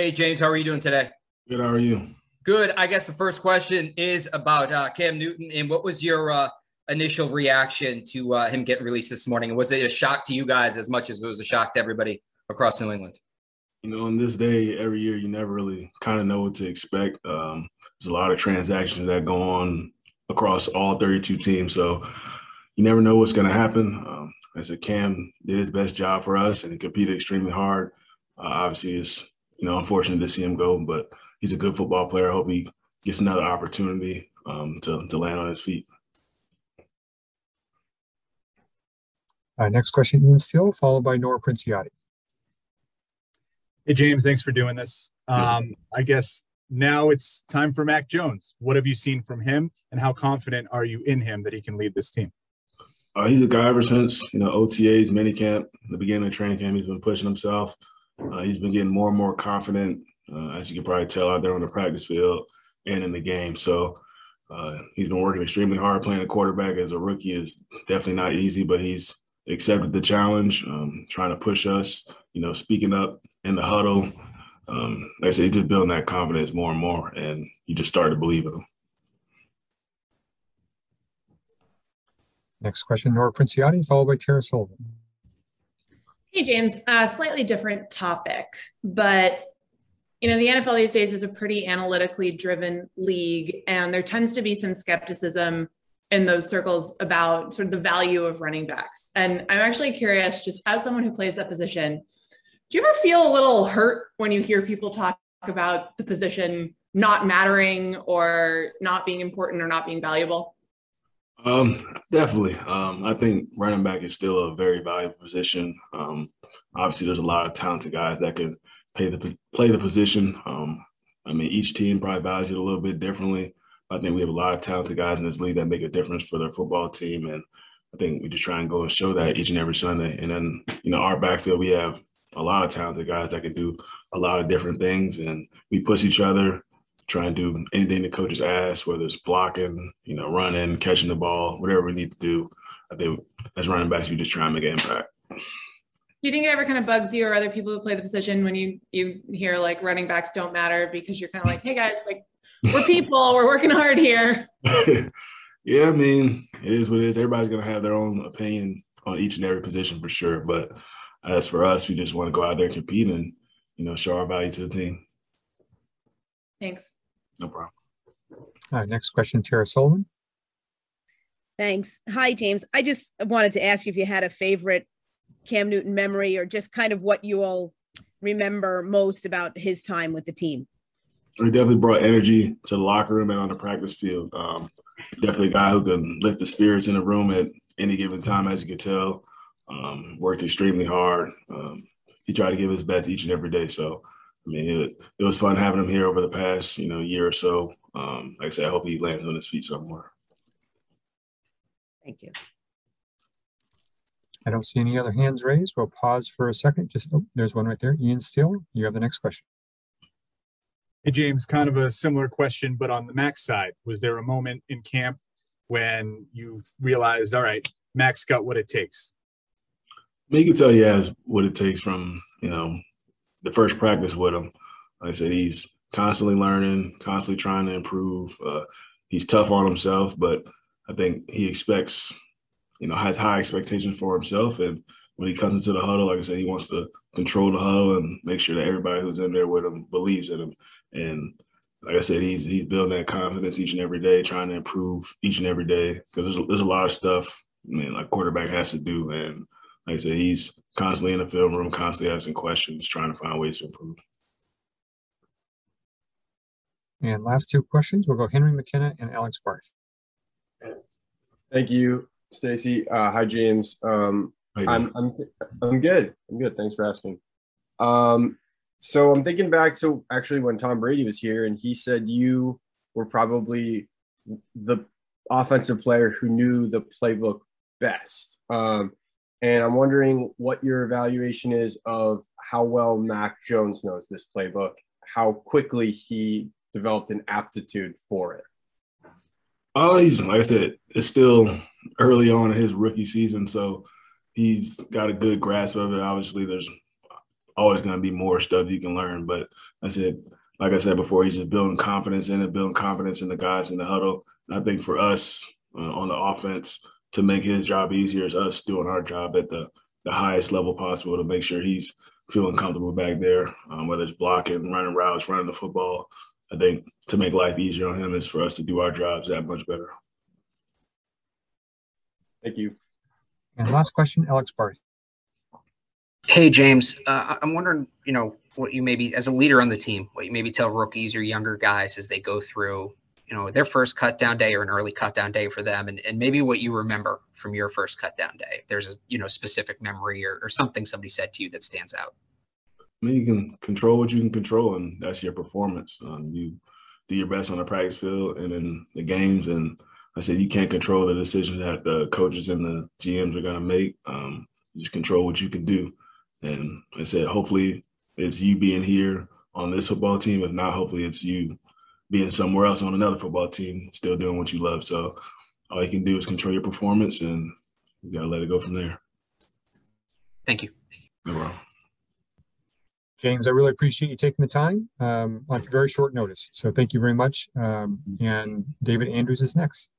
Hey, James, how are you doing today? Good. How are you? Good. I guess the first question is about uh, Cam Newton, and what was your uh, initial reaction to uh, him getting released this morning? Was it a shock to you guys as much as it was a shock to everybody across New England? You know, on this day, every year, you never really kind of know what to expect. Um, there's a lot of transactions that go on across all 32 teams, so you never know what's going to happen. Um, I said Cam did his best job for us and he competed extremely hard. Uh, obviously, it's you know unfortunate to see him go, but he's a good football player. I hope he gets another opportunity um, to to land on his feet. All right, next question, Ian Steele, followed by Nora Princiotti. Hey, James, thanks for doing this. Um, I guess now it's time for Mac Jones. What have you seen from him, and how confident are you in him that he can lead this team? Uh, he's a guy ever since you know OTAs, minicamp, the beginning of training camp. He's been pushing himself. Uh, he's been getting more and more confident, uh, as you can probably tell out there on the practice field and in the game. So uh, he's been working extremely hard. Playing a quarterback as a rookie is definitely not easy, but he's accepted the challenge, um, trying to push us. You know, speaking up in the huddle. Um, like I said, he's just building that confidence more and more, and you just start to believe in him. Next question, Nora Princiotti, followed by Tara Sullivan. Hey, James, uh, slightly different topic, but you know, the NFL these days is a pretty analytically driven league, and there tends to be some skepticism in those circles about sort of the value of running backs. And I'm actually curious, just as someone who plays that position, do you ever feel a little hurt when you hear people talk about the position not mattering or not being important or not being valuable? Um, definitely. Um, I think running back is still a very valuable position. Um, obviously, there's a lot of talented guys that can play the play the position. Um, I mean, each team probably values it a little bit differently. I think we have a lot of talented guys in this league that make a difference for their football team, and I think we just try and go and show that each and every Sunday. And then, you know, our backfield, we have a lot of talented guys that can do a lot of different things, and we push each other try and do anything the coaches ask, whether it's blocking, you know, running, catching the ball, whatever we need to do. I think as running backs, we just try and make an impact. Do you think it ever kind of bugs you or other people who play the position when you you hear like running backs don't matter because you're kind of like, hey guys, like we're people, we're working hard here. yeah, I mean, it is what it is. Everybody's gonna have their own opinion on each and every position for sure. But as for us, we just want to go out there and compete and you know show our value to the team. Thanks. No problem. All right, next question, Tara Sullivan. Thanks. Hi, James. I just wanted to ask you if you had a favorite Cam Newton memory or just kind of what you all remember most about his time with the team. He definitely brought energy to the locker room and on the practice field. Um, definitely a guy who can lift the spirits in the room at any given time, as you can tell. Um, worked extremely hard. Um, he tried to give his best each and every day. So I mean, it, it was fun having him here over the past, you know, year or so. Um, like I said, I hope he lands on his feet somewhere. Thank you. I don't see any other hands raised. We'll pause for a second. Just oh, there's one right there. Ian Steele, you have the next question. Hey, James, kind of a similar question, but on the Mac side, was there a moment in camp when you realized, all right, Mac's got what it takes? I mean, you can tell he has what it takes from, you know, the first practice with him. Like I said, he's constantly learning, constantly trying to improve. Uh, he's tough on himself, but I think he expects, you know, has high expectations for himself. And when he comes into the huddle, like I said, he wants to control the huddle and make sure that everybody who's in there with him believes in him. And like I said, he's he's building that confidence each and every day, trying to improve each and every day because there's there's a lot of stuff, I mean, like quarterback has to do, and like I said, he's constantly in the film room, constantly asking questions, trying to find ways to improve. And last two questions, we'll go Henry McKenna and Alex Barth. Thank you, Stacy. Uh, hi, James. Um, I'm I'm I'm good. I'm good. Thanks for asking. Um, so I'm thinking back to actually when Tom Brady was here, and he said you were probably the offensive player who knew the playbook best. Um, and I'm wondering what your evaluation is of how well Mac Jones knows this playbook, how quickly he developed an aptitude for it. Oh, he's like I said, it's still early on in his rookie season, so he's got a good grasp of it. Obviously, there's always going to be more stuff you can learn. But I said, like I said before, he's just building confidence in it, building confidence in the guys in the huddle. And I think for us uh, on the offense to make his job easier is us doing our job at the the highest level possible to make sure he's feeling comfortable back there, um, whether it's blocking, running routes, running the football. I think to make life easier on him is for us to do our jobs that much better. Thank you. And last question, Alex Barth. Hey, James. Uh, I'm wondering, you know, what you maybe, as a leader on the team, what you maybe tell rookies or younger guys as they go through, you know, their first cut down day or an early cut down day for them, and, and maybe what you remember from your first cut down day. If there's a, you know, specific memory or, or something somebody said to you that stands out. I mean, you can control what you can control, and that's your performance. Um, you do your best on the practice field and in the games. And I said you can't control the decisions that the coaches and the GMs are going to make. Um, just control what you can do. And I said, hopefully, it's you being here on this football team. If not, hopefully, it's you being somewhere else on another football team, still doing what you love. So all you can do is control your performance, and you got to let it go from there. Thank you. No problem. James, I really appreciate you taking the time um, on very short notice. So thank you very much. Um, and David Andrews is next.